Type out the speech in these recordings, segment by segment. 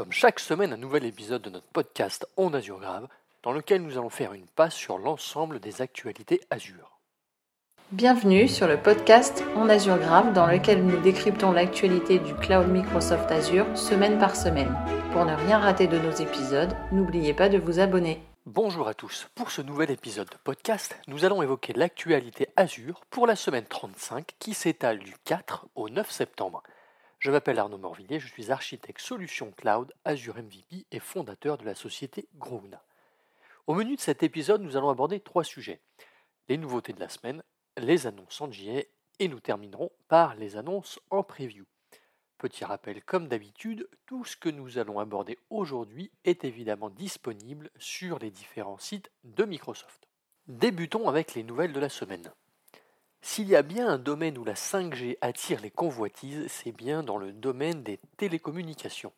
Comme chaque semaine, un nouvel épisode de notre podcast On Azure Grave, dans lequel nous allons faire une passe sur l'ensemble des actualités Azure. Bienvenue sur le podcast On Azure Grave, dans lequel nous décryptons l'actualité du cloud Microsoft Azure semaine par semaine. Pour ne rien rater de nos épisodes, n'oubliez pas de vous abonner. Bonjour à tous. Pour ce nouvel épisode de podcast, nous allons évoquer l'actualité Azure pour la semaine 35 qui s'étale du 4 au 9 septembre. Je m'appelle Arnaud Morvillier, je suis architecte solution cloud Azure MVP et fondateur de la société Grouna. Au menu de cet épisode, nous allons aborder trois sujets. Les nouveautés de la semaine, les annonces en JA et nous terminerons par les annonces en preview. Petit rappel, comme d'habitude, tout ce que nous allons aborder aujourd'hui est évidemment disponible sur les différents sites de Microsoft. Débutons avec les nouvelles de la semaine. S'il y a bien un domaine où la 5G attire les convoitises, c'est bien dans le domaine des télécommunications.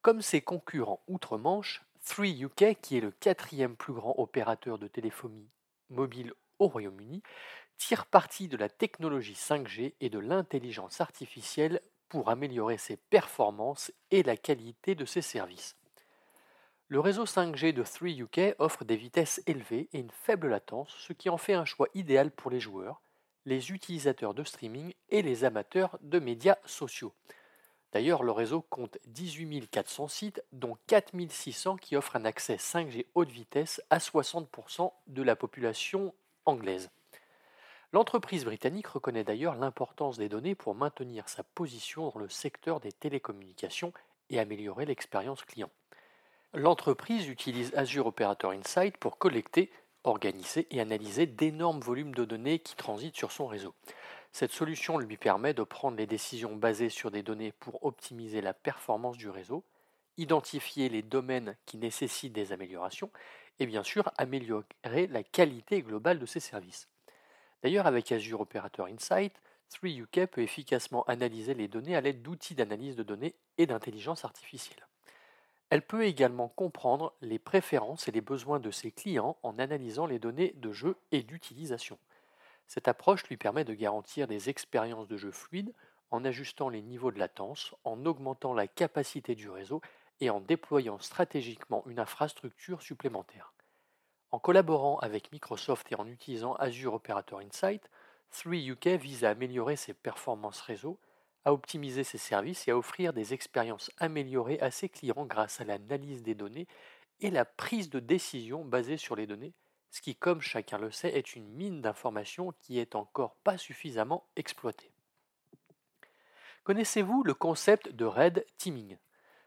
Comme ses concurrents outre-Manche, 3UK, qui est le quatrième plus grand opérateur de téléphonie mobile au Royaume-Uni, tire parti de la technologie 5G et de l'intelligence artificielle pour améliorer ses performances et la qualité de ses services. Le réseau 5G de 3UK offre des vitesses élevées et une faible latence, ce qui en fait un choix idéal pour les joueurs, les utilisateurs de streaming et les amateurs de médias sociaux. D'ailleurs, le réseau compte 18 400 sites, dont 4 600 qui offrent un accès 5G haute vitesse à 60% de la population anglaise. L'entreprise britannique reconnaît d'ailleurs l'importance des données pour maintenir sa position dans le secteur des télécommunications et améliorer l'expérience client. L'entreprise utilise Azure Operator Insight pour collecter, organiser et analyser d'énormes volumes de données qui transitent sur son réseau. Cette solution lui permet de prendre les décisions basées sur des données pour optimiser la performance du réseau, identifier les domaines qui nécessitent des améliorations et bien sûr améliorer la qualité globale de ses services. D'ailleurs, avec Azure Operator Insight, 3UK peut efficacement analyser les données à l'aide d'outils d'analyse de données et d'intelligence artificielle. Elle peut également comprendre les préférences et les besoins de ses clients en analysant les données de jeu et d'utilisation. Cette approche lui permet de garantir des expériences de jeu fluides en ajustant les niveaux de latence, en augmentant la capacité du réseau et en déployant stratégiquement une infrastructure supplémentaire. En collaborant avec Microsoft et en utilisant Azure Operator Insight, 3UK vise à améliorer ses performances réseau à optimiser ses services et à offrir des expériences améliorées à ses clients grâce à l'analyse des données et la prise de décision basée sur les données, ce qui, comme chacun le sait, est une mine d'informations qui est encore pas suffisamment exploitée. Connaissez-vous le concept de red teaming?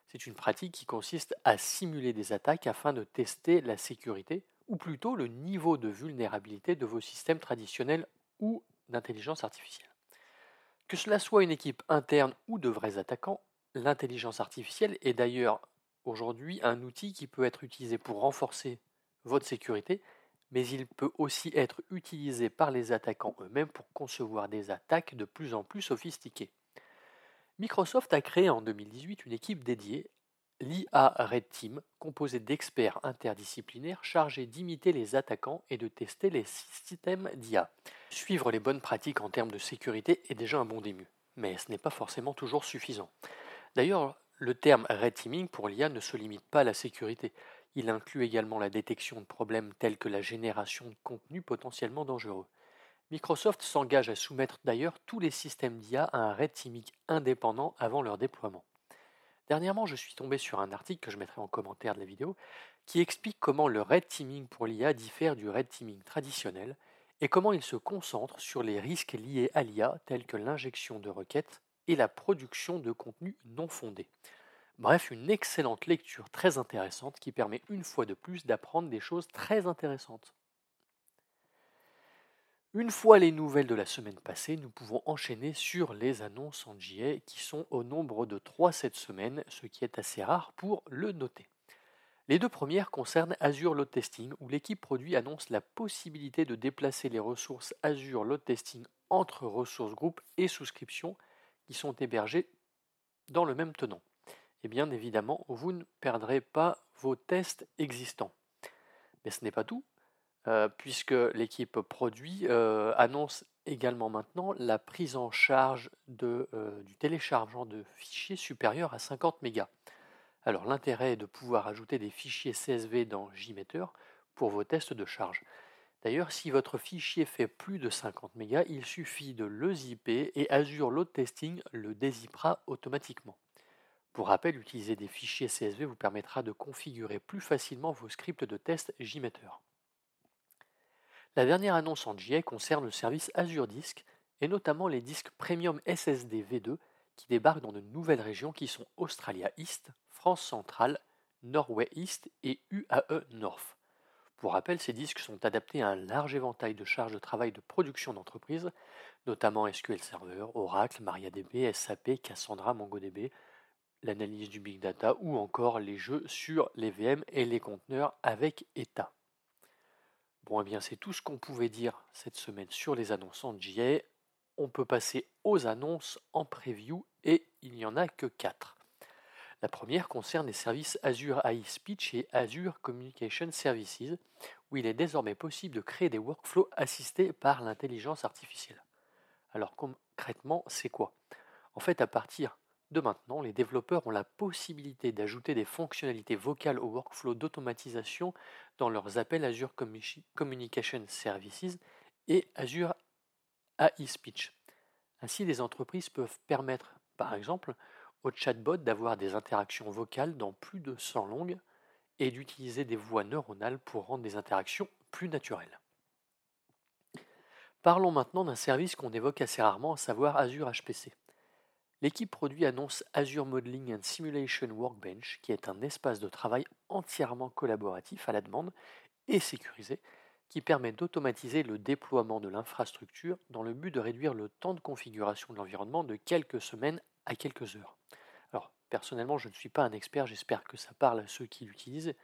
C'est une pratique qui consiste à simuler des attaques afin de tester la sécurité, ou plutôt le niveau de vulnérabilité de vos systèmes traditionnels ou d'intelligence artificielle. Que cela soit une équipe interne ou de vrais attaquants, l'intelligence artificielle est d'ailleurs aujourd'hui un outil qui peut être utilisé pour renforcer votre sécurité, mais il peut aussi être utilisé par les attaquants eux-mêmes pour concevoir des attaques de plus en plus sophistiquées. Microsoft a créé en 2018 une équipe dédiée l'IA Red Team, composé d'experts interdisciplinaires chargés d'imiter les attaquants et de tester les systèmes d'IA. Suivre les bonnes pratiques en termes de sécurité est déjà un bon début, mais ce n'est pas forcément toujours suffisant. D'ailleurs, le terme Red Teaming pour l'IA ne se limite pas à la sécurité. Il inclut également la détection de problèmes tels que la génération de contenu potentiellement dangereux. Microsoft s'engage à soumettre d'ailleurs tous les systèmes d'IA à un Red Teaming indépendant avant leur déploiement. Dernièrement, je suis tombé sur un article que je mettrai en commentaire de la vidéo qui explique comment le red teaming pour l'IA diffère du red teaming traditionnel et comment il se concentre sur les risques liés à l'IA tels que l'injection de requêtes et la production de contenus non fondés. Bref, une excellente lecture très intéressante qui permet une fois de plus d'apprendre des choses très intéressantes. Une fois les nouvelles de la semaine passée, nous pouvons enchaîner sur les annonces en JA qui sont au nombre de 3 cette semaine, ce qui est assez rare pour le noter. Les deux premières concernent Azure Load Testing, où l'équipe produit annonce la possibilité de déplacer les ressources Azure Load Testing entre ressources groupes et souscriptions qui sont hébergées dans le même tenant. Et bien évidemment, vous ne perdrez pas vos tests existants. Mais ce n'est pas tout, puisque l'équipe produit euh, annonce également maintenant la prise en charge euh, du téléchargement de fichiers supérieurs à 50 mégas. Alors l'intérêt est de pouvoir ajouter des fichiers CSV dans JMeter pour vos tests de charge. D'ailleurs, si votre fichier fait plus de 50 MB, il suffit de le zipper et Azure Load Testing le dézippera automatiquement. Pour rappel, utiliser des fichiers CSV vous permettra de configurer plus facilement vos scripts de test JMeter. La dernière annonce en JA concerne le service Azure Disk et notamment les disques Premium SSD V2 qui débarquent dans de nouvelles régions qui sont Australia East, France centrale, Norway East et UAE North. Pour rappel, ces disques sont adaptés à un large éventail de charges de travail de production d'entreprise, notamment SQL Server, Oracle, MariaDB, SAP, Cassandra, MongoDB, l'analyse du big data ou encore les jeux sur les VM et les conteneurs avec ETA. Bon, eh bien, c'est tout ce qu'on pouvait dire cette semaine sur les annonces en GA. On peut passer aux annonces en preview et il n'y en a que 4. La première concerne les services Azure AI Speech et Azure Communication Services, où il est désormais possible de créer des workflows assistés par l'intelligence artificielle. Alors concrètement, c'est quoi? En fait, à partir de maintenant, les développeurs ont la possibilité d'ajouter des fonctionnalités vocales au workflow d'automatisation dans leurs appels Azure Communication Services et Azure AI Speech. Ainsi, les entreprises peuvent permettre, par exemple, au chatbot d'avoir des interactions vocales dans plus de 100 langues et d'utiliser des voix neuronales pour rendre des interactions plus naturelles. Parlons maintenant d'un service qu'on évoque assez rarement, à savoir Azure HPC. L'équipe produit annonce Azure Modeling and Simulation Workbench, qui est un espace de travail entièrement collaboratif à la demande et sécurisé, qui permet d'automatiser le déploiement de l'infrastructure dans le but de réduire le temps de configuration de l'environnement de quelques semaines à quelques heures. Alors, personnellement, je ne suis pas un expert, j'espère que ça parle à ceux qui l'utilisent.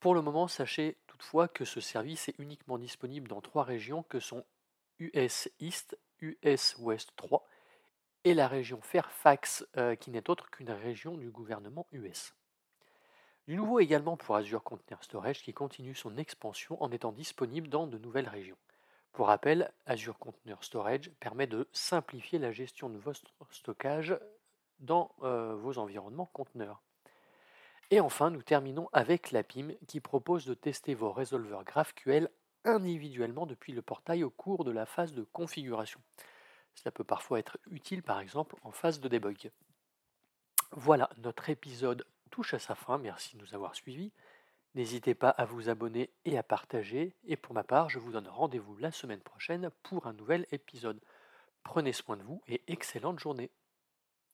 Pour le moment, sachez toutefois que ce service est uniquement disponible dans trois régions que sont US East, US West 3 et la région Fairfax, euh, qui n'est autre qu'une région du gouvernement US. Du nouveau également pour Azure Container Storage qui continue son expansion en étant disponible dans de nouvelles régions. Pour rappel, Azure Container Storage permet de simplifier la gestion de votre stockage dans euh, vos environnements conteneurs. Et enfin, nous terminons avec la PIM qui propose de tester vos résolveurs GraphQL individuellement depuis le portail au cours de la phase de configuration. Cela peut parfois être utile par exemple en phase de debug. Voilà, notre épisode touche à sa fin, merci de nous avoir suivis. N'hésitez pas à vous abonner et à partager, et pour ma part, je vous donne rendez-vous la semaine prochaine pour un nouvel épisode. Prenez soin de vous et excellente journée.